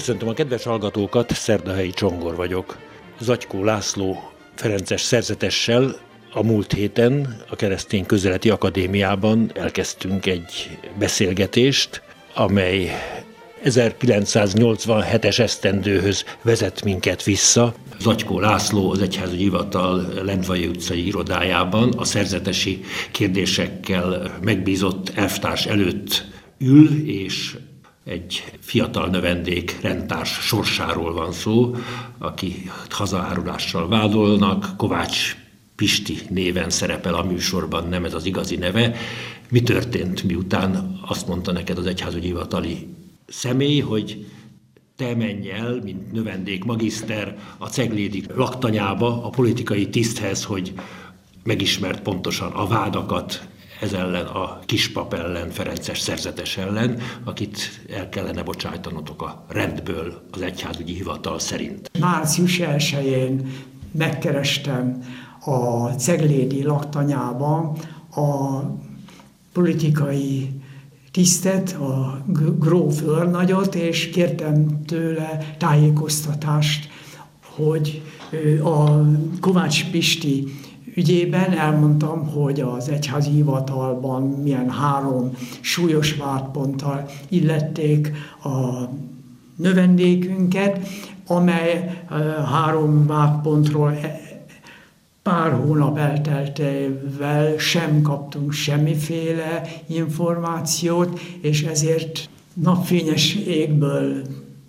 Köszöntöm a kedves hallgatókat, Szerdahelyi Csongor vagyok. Zatykó László Ferences szerzetessel a múlt héten a Keresztény Közeleti Akadémiában elkezdtünk egy beszélgetést, amely 1987-es esztendőhöz vezet minket vissza. Zatykó László az Egyházügyi Hivatal Lendvai utcai irodájában a szerzetesi kérdésekkel megbízott elvtárs előtt ül, és egy fiatal növendék rendtárs sorsáról van szó, aki hazaárulással vádolnak, Kovács Pisti néven szerepel a műsorban, nem ez az igazi neve. Mi történt, miután azt mondta neked az egyházügyi hivatali személy, hogy te menj el, mint növendék magiszter a ceglédi laktanyába, a politikai tiszthez, hogy megismert pontosan a vádakat, ez ellen a kispap ellen, Ferences szerzetes ellen, akit el kellene bocsájtanotok a rendből az egyházügyi hivatal szerint. Március 1-én megkerestem a Ceglédi laktanyában a politikai tisztet, a gróf őrnagyot, és kértem tőle tájékoztatást, hogy a Kovács Pisti ügyében elmondtam, hogy az egyházi hivatalban milyen három súlyos vádponttal illették a növendékünket, amely három vádpontról e, pár hónap elteltével sem kaptunk semmiféle információt, és ezért napfényes égből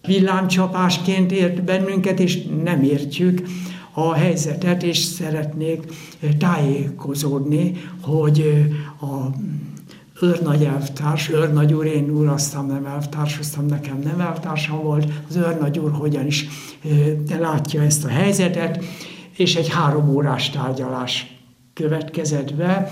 villámcsapásként ért bennünket, és nem értjük, a helyzetet, és szeretnék tájékozódni, hogy a őrnagy elvtárs, őrnagy úr, én úrasztam, nem elvtársoztam, nekem nem elvtársam volt, az őrnagy úr hogyan is látja ezt a helyzetet, és egy három órás tárgyalás következett be,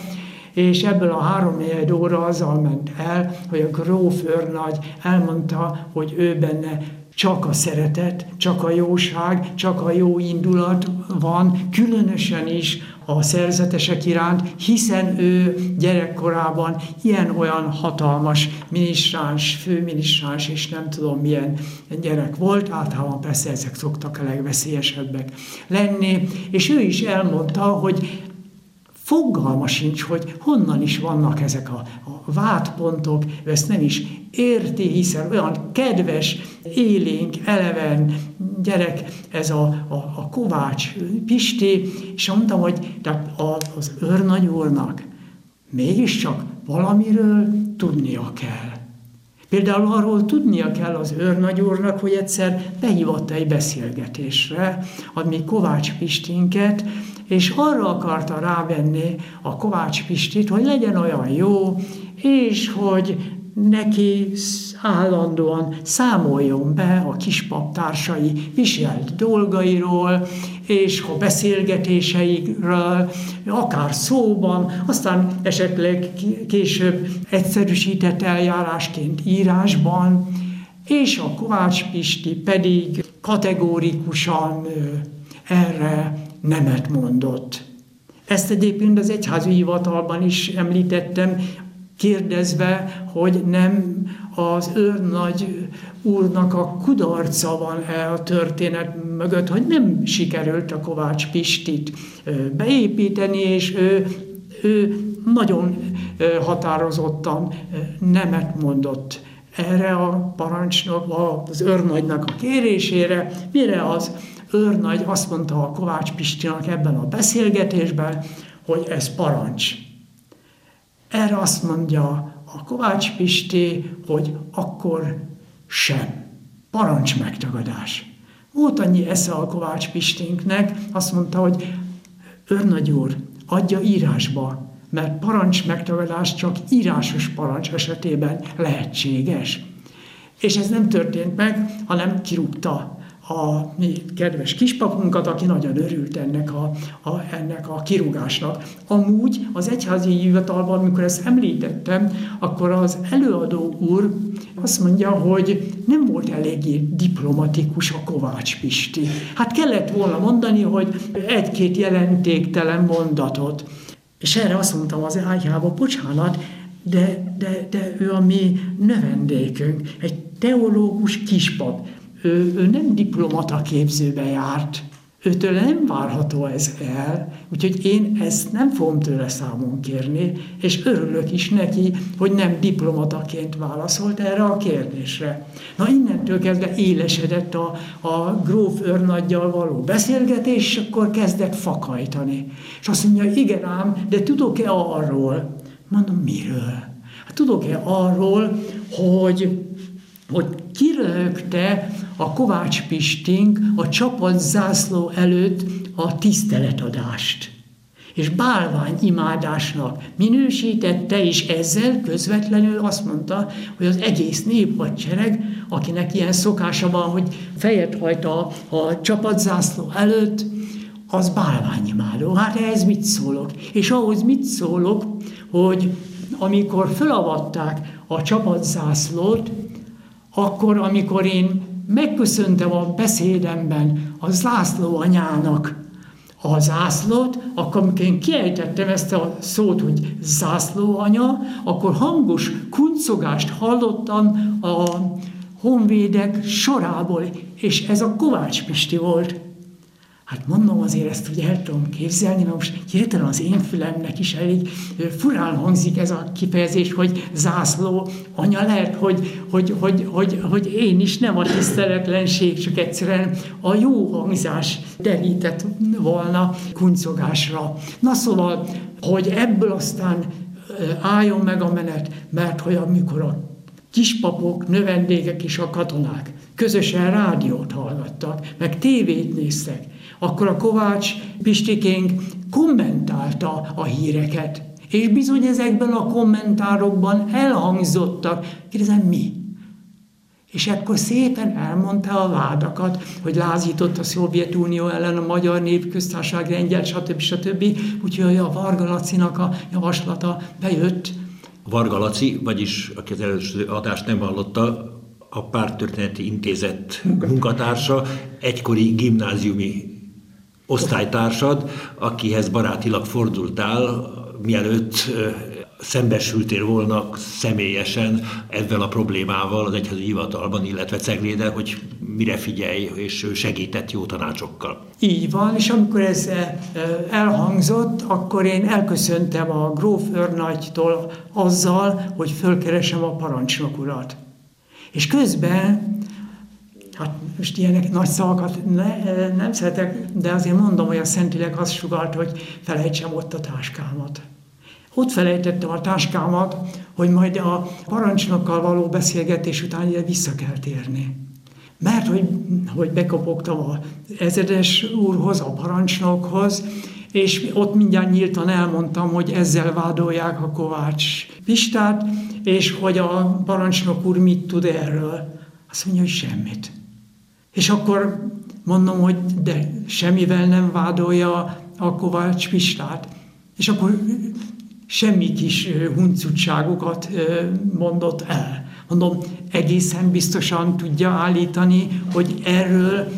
és ebből a három óra azzal ment el, hogy a gróf őrnagy elmondta, hogy ő benne csak a szeretet, csak a jóság, csak a jó indulat van, különösen is a szerzetesek iránt, hiszen ő gyerekkorában ilyen-olyan hatalmas minisztráns, főminisztráns, és nem tudom milyen gyerek volt, általában persze ezek szoktak a legveszélyesebbek lenni, és ő is elmondta, hogy fogalma sincs, hogy honnan is vannak ezek a, a vádpontok, ő ezt nem is érti, hiszen olyan kedves, élénk, eleven gyerek ez a, a, a Kovács Pisti, és mondtam, hogy tehát az őrnagy úrnak mégiscsak valamiről tudnia kell. Például arról tudnia kell az őrnagy úrnak, hogy egyszer behívott egy beszélgetésre, ami Kovács Pistinket, és arra akarta rávenni a Kovács Pistit, hogy legyen olyan jó, és hogy neki állandóan számoljon be a kispap társai viselt dolgairól, és a beszélgetéseikről, akár szóban, aztán esetleg később egyszerűsített eljárásként írásban, és a Kovács Pisti pedig kategórikusan erre nemet mondott. Ezt egyébként az egyházi hivatalban is említettem, kérdezve, hogy nem az őrnagy úrnak a kudarca van-e a történet mögött, hogy nem sikerült a Kovács Pistit beépíteni, és ő, ő nagyon határozottan nemet mondott erre a parancsnok, az őrnagynak a kérésére, mire az őrnagy azt mondta a Kovács Pistinak ebben a beszélgetésben, hogy ez parancs. Erre azt mondja a Kovács Pisti, hogy akkor sem. Parancs megtagadás. Volt annyi esze a Kovács Pistinknek, azt mondta, hogy őrnagy úr, adja írásba, mert parancs megtagadás csak írásos parancs esetében lehetséges. És ez nem történt meg, hanem kirúgta a mi kedves kispapunkat, aki nagyon örült ennek a, a, ennek a kirúgásnak. Amúgy az egyházi hivatalban, amikor ezt említettem, akkor az előadó úr azt mondja, hogy nem volt eléggé diplomatikus a Kovács Pisti. Hát kellett volna mondani, hogy egy-két jelentéktelen mondatot. És erre azt mondtam az ágyába, bocsánat, de, de, de ő a mi növendékünk, egy teológus kispap ő, ő nem diplomata képzőbe járt, Őtől nem várható ez el, úgyhogy én ezt nem fogom tőle számon kérni, és örülök is neki, hogy nem diplomataként válaszolt erre a kérdésre. Na innentől kezdve élesedett a, a gróf őrnaggyal való beszélgetés, és akkor kezdett fakajtani. És azt mondja, igen ám, de tudok-e arról? Mondom, miről? Hát tudok-e arról, hogy, hogy kirögte a Kovács Pistink a csapat zászló előtt a tiszteletadást. És bálvány imádásnak minősítette, és ezzel közvetlenül azt mondta, hogy az egész néphadsereg, akinek ilyen szokása van, hogy fejet hajt a, a csapatzászló előtt, az bálványimádó. Hát ehhez mit szólok? És ahhoz mit szólok, hogy amikor felavatták a csapatzászlót, akkor, amikor én megköszöntem a beszédemben a zászló anyának a zászlót, akkor amikor én kiejtettem ezt a szót, hogy zászló anya, akkor hangos kuncogást hallottam a honvédek sorából, és ez a Kovács Pisti volt. Hát mondom, azért ezt ugye el tudom képzelni, mert most hirtelen az én fülemnek is elég furán hangzik ez a kifejezés, hogy zászló anya lehet, hogy, hogy, hogy, hogy, hogy én is nem a tiszteletlenség, csak egyszerűen a jó hangzás derített volna kuncogásra. Na szóval, hogy ebből aztán álljon meg a menet, mert hogy amikor a kispapok, növendégek és a katonák közösen rádiót hallgattak, meg tévét néztek, akkor a Kovács Pistikénk kommentálta a híreket. És bizony ezekben a kommentárokban elhangzottak. Kérdezem, mi? És akkor szépen elmondta a vádakat, hogy lázított a Szovjetunió ellen a Magyar Népköztársaság rengyel, stb. stb. Úgyhogy a Varga Lacinak a javaslata bejött. Varga Laci, vagyis aki az előző adást nem hallotta, a Pártörténeti Intézet munkatársa, egykori gimnáziumi osztálytársad, akihez barátilag fordultál, mielőtt szembesültél volna személyesen ezzel a problémával az egyházi hivatalban, illetve Cegléde, hogy mire figyelj, és segített jó tanácsokkal. Így van, és amikor ez elhangzott, akkor én elköszöntem a gróf őrnagytól azzal, hogy fölkeresem a parancsnok urat. És közben hát most ilyenek nagy szavakat ne, nem szeretek, de azért mondom, hogy a Szentileg azt sugalt, hogy felejtsem ott a táskámat. Ott felejtettem a táskámat, hogy majd a parancsnokkal való beszélgetés után ide vissza kell térni. Mert hogy, hogy bekopogtam a ezedes úrhoz, a parancsnokhoz, és ott mindjárt nyíltan elmondtam, hogy ezzel vádolják a Kovács Pistát, és hogy a parancsnok úr mit tud erről. Azt mondja, hogy semmit. És akkor mondom, hogy de semmivel nem vádolja a Kovács Pistát. És akkor semmi kis huncutságokat mondott el. Mondom, egészen biztosan tudja állítani, hogy erről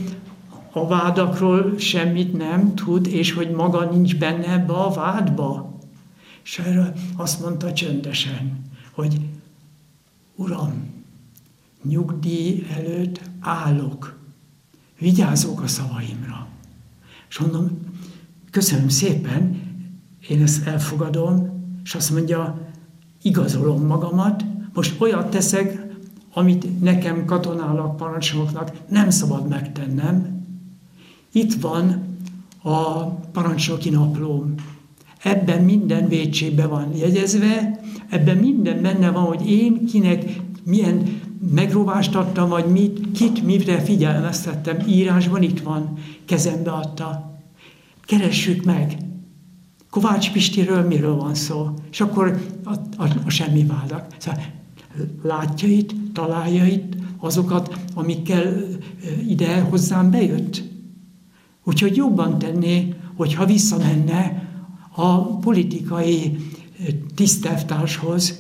a vádakról semmit nem tud, és hogy maga nincs benne ebbe a vádba. És erről azt mondta csöndesen, hogy Uram, nyugdíj előtt állok, vigyázok a szavaimra. És mondom, köszönöm szépen, én ezt elfogadom, és azt mondja, igazolom magamat, most olyat teszek, amit nekem katonának, parancsnoknak nem szabad megtennem. Itt van a parancsnoki naplóm. Ebben minden védségbe van jegyezve, ebben minden benne van, hogy én kinek milyen megrovást adtam, vagy mit, kit mire figyelmeztettem. Írásban itt van, kezembe adta. Keressük meg. Kovács Pistiről miről van szó? És akkor a, a, a semmi vádak. Szóval látja itt, találja itt azokat, amikkel ide hozzám bejött. Úgyhogy jobban tenné, hogyha visszamenne a politikai tisztelvtárshoz,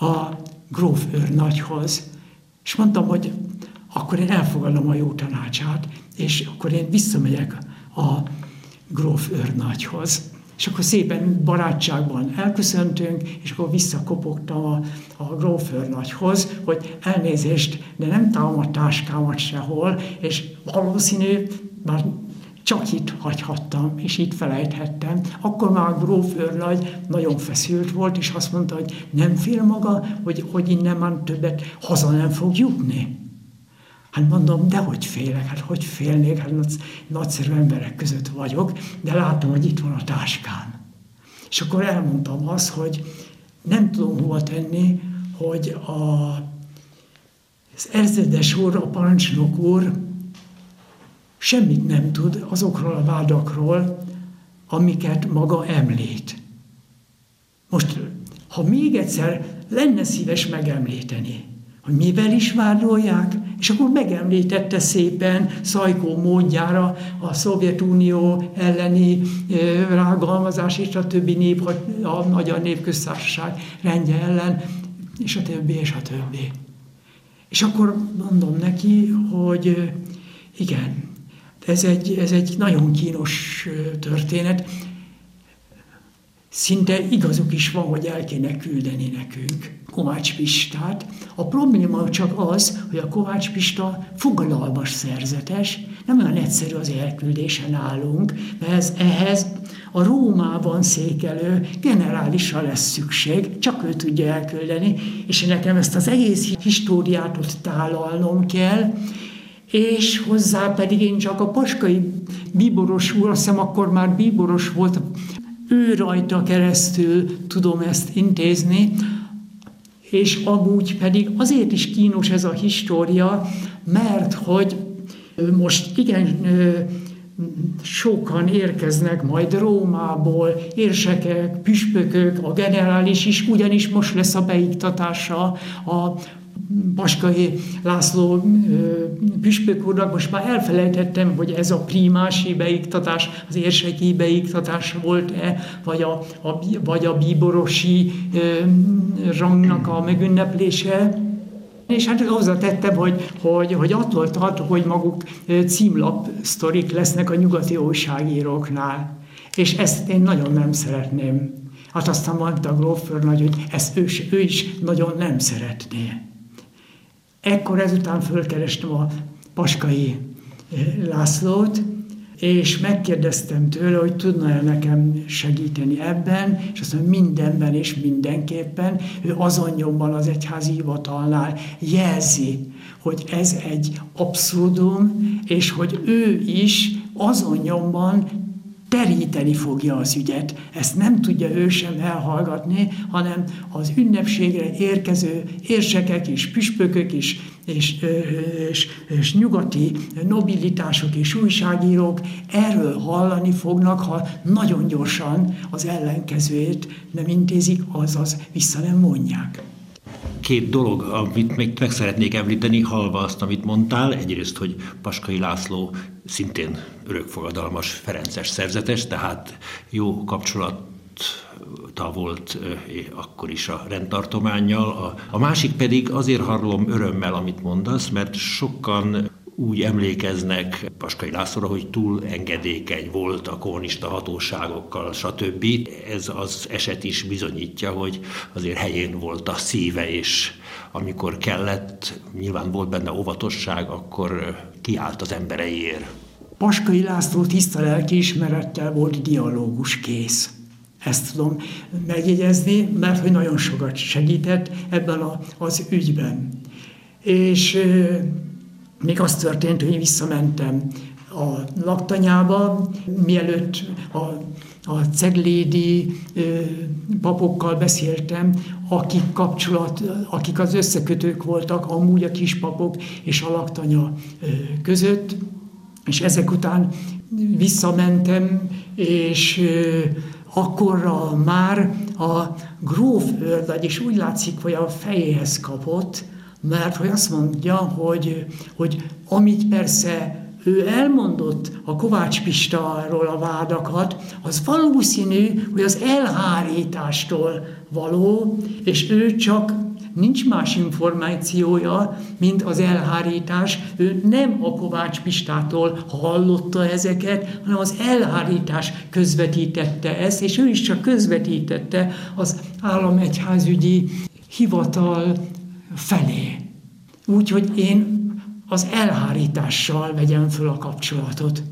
a grófőr nagyhoz, és mondtam, hogy akkor én elfogadom a jó tanácsát, és akkor én visszamegyek a grófőr nagyhoz. És akkor szépen barátságban elköszöntünk, és akkor visszakopogtam a, a grófőr nagyhoz, hogy elnézést, de nem találom a sehol, és valószínű, már csak itt hagyhattam, és itt felejthettem. Akkor már a grófőr nagy nagyon feszült volt, és azt mondta, hogy nem fél maga, hogy, hogy innen már többet haza nem fog jutni. Hát mondom, de hogy félek, hát hogy félnék, hát nagy, nagyszerű emberek között vagyok, de látom, hogy itt van a táskám. És akkor elmondtam azt, hogy nem tudom hova tenni, hogy a, az erzédes úr, a parancsnok úr semmit nem tud azokról a vádakról, amiket maga említ. Most, ha még egyszer lenne szíves megemlíteni, hogy mivel is vádolják, és akkor megemlítette szépen Szajkó módjára a Szovjetunió elleni rágalmazás és a többi nép, a Magyar Népköztársaság rendje ellen, és a többi, és a többi. És akkor mondom neki, hogy igen, ez egy, ez egy nagyon kínos történet. Szinte igazuk is van, hogy el kéne küldeni nekünk Kovács Pistát. A probléma csak az, hogy a Kovács Pista fogadalmas szerzetes, nem olyan egyszerű az elküldése nálunk, mert ez, ehhez a Rómában székelő generálisra lesz szükség, csak ő tudja elküldeni, és nekem ezt az egész históriát ott tálalnom kell, és hozzá pedig én csak a paskai bíboros úr, azt hiszem akkor már bíboros volt, ő rajta keresztül tudom ezt intézni, és amúgy pedig azért is kínos ez a história, mert hogy most igen sokan érkeznek majd Rómából, érsekek, püspökök, a generális is, ugyanis most lesz a beiktatása a Baskai László püspök úrnak, most már elfelejtettem, hogy ez a primási beiktatás, az érseki beiktatás volt-e, vagy a, a, vagy a bíborosi rangnak a megünneplése. És hát hozzátettem, hogy, hogy, hogy attól tartok, hogy maguk címlap sztorik lesznek a nyugati újságíróknál. És ezt én nagyon nem szeretném. Hát aztán mondta nagy, hogy ezt ő, ő is nagyon nem szeretné. Ekkor ezután fölkerestem a Paskai eh, Lászlót, és megkérdeztem tőle, hogy tudna-e nekem segíteni ebben, és azt mondja, mindenben és mindenképpen. Ő azon nyomban az egyházi hivatalnál jelzi, hogy ez egy abszurdum, és hogy ő is azon nyomban teríteni fogja az ügyet. Ezt nem tudja ő sem elhallgatni, hanem az ünnepségre érkező érsekek és püspökök is, és, és, és nyugati nobilitások és újságírók erről hallani fognak, ha nagyon gyorsan az ellenkezőjét nem intézik, azaz vissza nem mondják két dolog, amit még meg szeretnék említeni, halva azt, amit mondtál. Egyrészt, hogy Paskai László szintén örökfogadalmas Ferences szerzetes, tehát jó kapcsolat volt akkor is a rendtartományjal. A, másik pedig azért hallom örömmel, amit mondasz, mert sokan úgy emlékeznek Paskai Lászlóra, hogy túl engedékeny volt a kommunista hatóságokkal, stb. Ez az eset is bizonyítja, hogy azért helyén volt a szíve, és amikor kellett, nyilván volt benne óvatosság, akkor kiállt az embereiért. Paskai László tiszta lelkiismerettel volt dialógus kész. Ezt tudom megjegyezni, mert hogy nagyon sokat segített ebben a, az ügyben. És még az történt, hogy visszamentem a laktanyába, mielőtt a, a ceglédi ö, papokkal beszéltem, akik kapcsolat, akik az összekötők voltak amúgy a kispapok és a laktanya ö, között, és ezek után visszamentem, és ö, akkorra már a gróf őrnagy, és úgy látszik, hogy a fejéhez kapott, mert hogy azt mondja, hogy, hogy amit persze ő elmondott a Kovács Pistáról a vádakat, az valószínű, hogy az elhárítástól való, és ő csak nincs más információja, mint az elhárítás. Ő nem a Kovács Pistától hallotta ezeket, hanem az elhárítás közvetítette ezt, és ő is csak közvetítette az államegyházügyi hivatal felé. Úgyhogy én az elhárítással vegyem föl a kapcsolatot.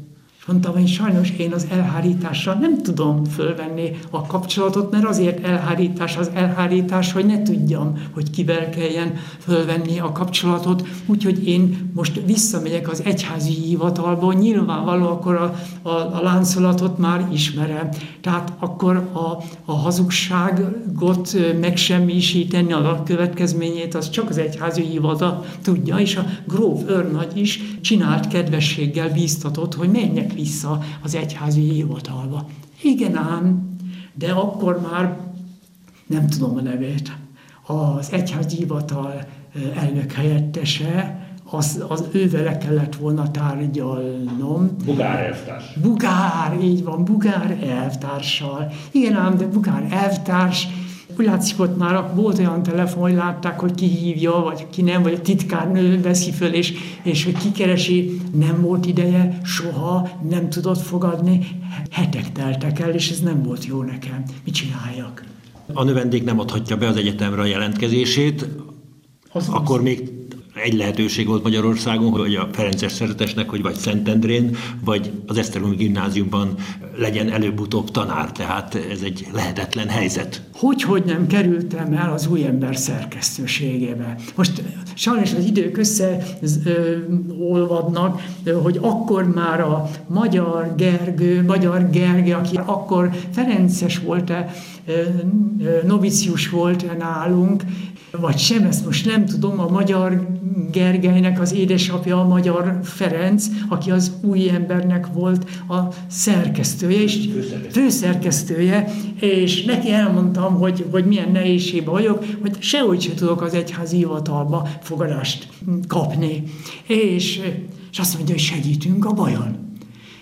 Mondtam, hogy sajnos én az elhárítással nem tudom fölvenni a kapcsolatot, mert azért elhárítás az elhárítás, hogy ne tudjam, hogy kivel kelljen fölvenni a kapcsolatot. Úgyhogy én most visszamegyek az egyházi hivatalba, nyilvánvaló akkor a, a, a láncolatot már ismerem. Tehát akkor a, a hazugságot megsemmisíteni, a következményét, az csak az egyházi hivatal tudja, és a gróf őrnagy is csinált kedvességgel bíztatott, hogy menjek vissza az egyházi hivatalba. Igen ám, de akkor már nem tudom a nevét. Az egyházi hivatal elnök helyettese, az, az ővele kellett volna tárgyalnom. Bugár elvtárs. Bugár, így van, Bugár elvtárssal. Igen ám, de Bugár elvtárs úgy látszik, ott már volt olyan telefon, hogy látták, hogy ki hívja, vagy ki nem, vagy a titkárnő veszi föl, és, és hogy kikeresi, nem volt ideje, soha nem tudott fogadni. Hetek teltek el, és ez nem volt jó nekem. Mit csináljak? A növendék nem adhatja be az egyetemre a jelentkezését, az akkor még egy lehetőség volt Magyarországon, hogy a Ferences Szeretesnek, hogy vagy Szentendrén, vagy az Esztergomi gimnáziumban legyen előbb-utóbb tanár, tehát ez egy lehetetlen helyzet. Hogy, hogy nem kerültem el az új ember szerkesztőségébe. Most sajnos az idők összeolvadnak, hogy akkor már a Magyar Gergő, Magyar Gergő, aki akkor Ferences volt-e, novicius volt nálunk, vagy sem, ezt most nem tudom, a Magyar Gergelynek az édesapja, a Magyar Ferenc, aki az új embernek volt a szerkesztője, és főszerkesztője, és neki elmondtam, hogy, hogy milyen nehézségben vagyok, hogy sehogy se tudok az egyházi hivatalba fogadást kapni. És, és azt mondja, hogy segítünk a bajon.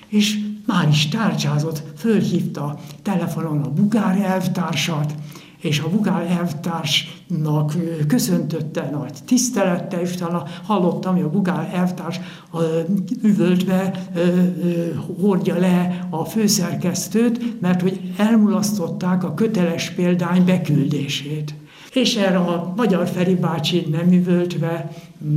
És már is tárcsázott, fölhívta telefonon a Bugár elvtársat, és a Bugál elvtársnak köszöntötte nagy tisztelettel, és utána hallottam, hogy a Bugál elvtárs üvöltve hordja le a főszerkesztőt, mert hogy elmulasztották a köteles példány beküldését. És erre a magyar Feri bácsi nem üvöltve,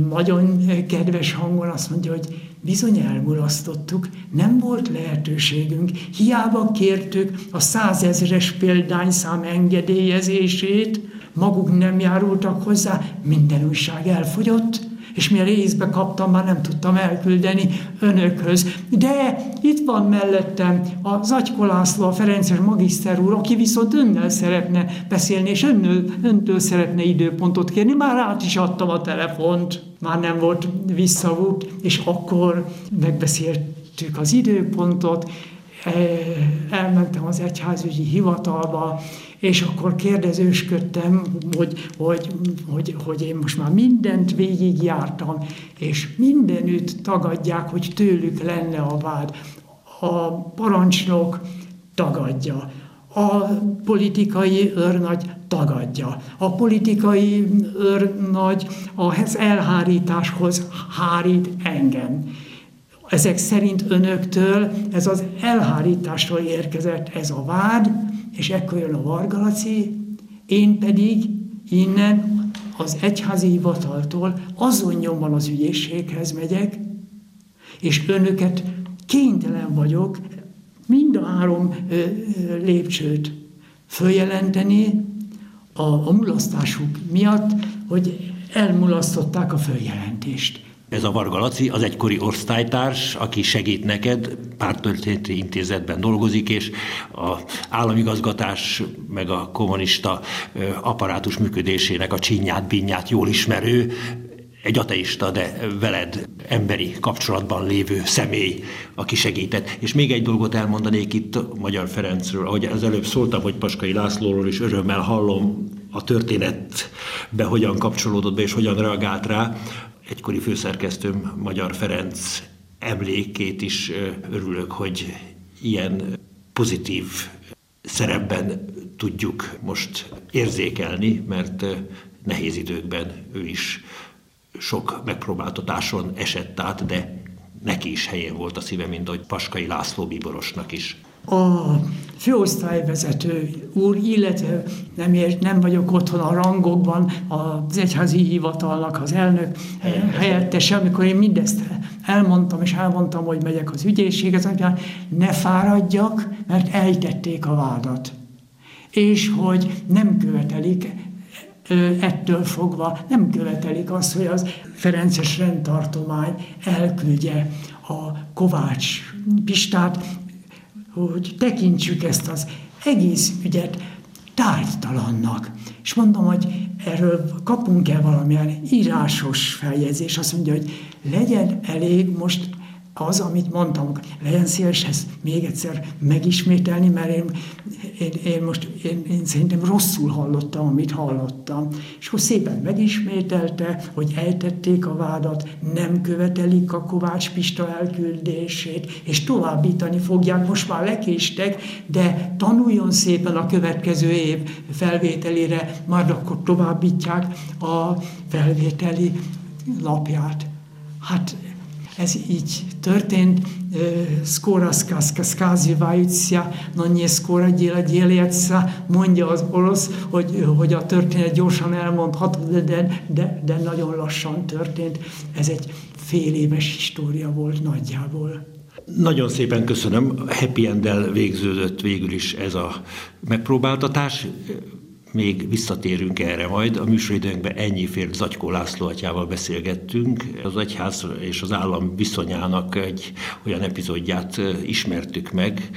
nagyon kedves hangon azt mondja, hogy bizony elmulasztottuk, nem volt lehetőségünk, hiába kértük a százezres példányszám engedélyezését, maguk nem járultak hozzá, minden újság elfogyott, és mi a részbe kaptam, már nem tudtam elküldeni önökhöz. De itt van mellettem a Zagyko László, a Ferences magiszter úr, aki viszont önnel szeretne beszélni, és önnől, öntől szeretne időpontot kérni. Már át is adtam a telefont, már nem volt visszavút, és akkor megbeszéltük az időpontot, elmentem az egyházügyi hivatalba, és akkor kérdezősködtem, hogy, hogy, hogy, hogy én most már mindent végigjártam, és mindenütt tagadják, hogy tőlük lenne a vád. A parancsnok tagadja, a politikai őrnagy tagadja. A politikai őrnagy az elhárításhoz hárít engem. Ezek szerint önöktől ez az elhárításról érkezett ez a vád, és ekkor jön a Vargalaci, én pedig innen az egyházi hivataltól azon nyomban az ügyészséghez megyek, és önöket kénytelen vagyok mind a három ö, ö, lépcsőt följelenteni a, a mulasztásuk miatt, hogy elmulasztották a följelentést. Ez a Varga Laci, az egykori osztálytárs, aki segít neked, pártörténeti intézetben dolgozik, és a államigazgatás meg a kommunista apparátus működésének a csinyát, binyát jól ismerő, egy ateista, de veled emberi kapcsolatban lévő személy, aki segített. És még egy dolgot elmondanék itt Magyar Ferencről, ahogy az előbb szóltam, hogy Paskai Lászlóról is örömmel hallom a történetbe hogyan kapcsolódott be és hogyan reagált rá egykori főszerkesztőm Magyar Ferenc emlékét is örülök, hogy ilyen pozitív szerepben tudjuk most érzékelni, mert nehéz időkben ő is sok megpróbáltatáson esett át, de neki is helyén volt a szíve, mint ahogy Paskai László bíborosnak is. A főosztályvezető úr, illetve nem, ért, nem vagyok otthon a rangokban, az egyházi hivatalnak az elnök helyettese, amikor én mindezt elmondtam, és elmondtam, hogy megyek az ügyészséghez, hogy ne fáradjak, mert ejtették a vádat. És hogy nem követelik ettől fogva nem követelik azt, hogy az Ferences rendtartomány elküldje a Kovács Pistát, hogy tekintsük ezt az egész ügyet tárgytalannak. És mondom, hogy erről kapunk-e valamilyen írásos feljegyzés, azt mondja, hogy legyen elég most az, amit mondtam, legyen szíves ezt még egyszer megismételni, mert én, én, én most én, én szerintem rosszul hallottam, amit hallottam. És akkor szépen megismételte, hogy ejtették a vádat, nem követelik a Kovács Pista elküldését, és továbbítani fogják, most már lekéstek, de tanuljon szépen a következő év felvételére, majd akkor továbbítják a felvételi lapját. Hát ez így történt. Skora skazivajuća, no nie skora gyél, mondja az orosz, hogy, hogy a történet gyorsan elmondható, de, de, de nagyon lassan történt. Ez egy fél éves história volt nagyjából. Nagyon szépen köszönöm. Happy end végződött végül is ez a megpróbáltatás még visszatérünk erre majd. A műsoridőnkben ennyi fér Zagykó László atyával beszélgettünk. Az egyház és az állam viszonyának egy olyan epizódját ismertük meg,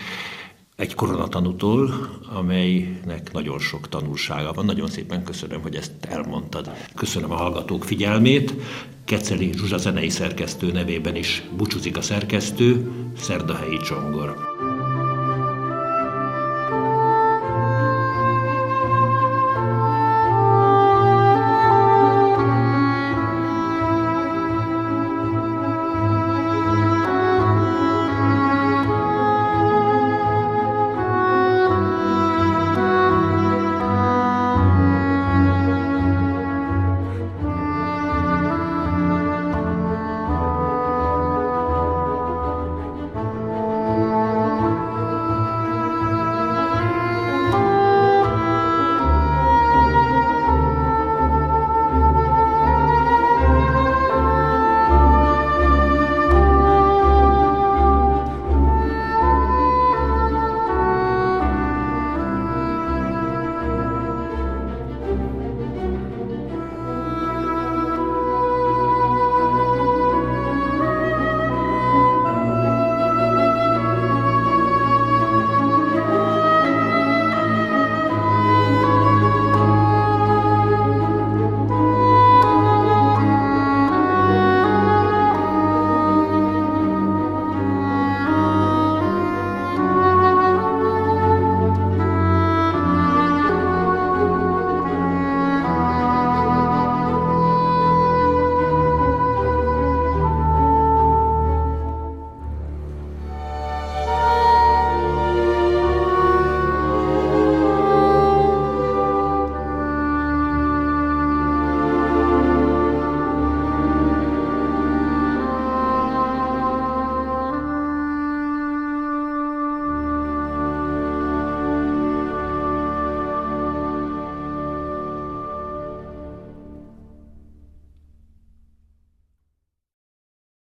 egy koronatanútól, amelynek nagyon sok tanulsága van. Nagyon szépen köszönöm, hogy ezt elmondtad. Köszönöm a hallgatók figyelmét. Keceli Zsuzsa zenei szerkesztő nevében is búcsúzik a szerkesztő, Szerdahelyi Csongor.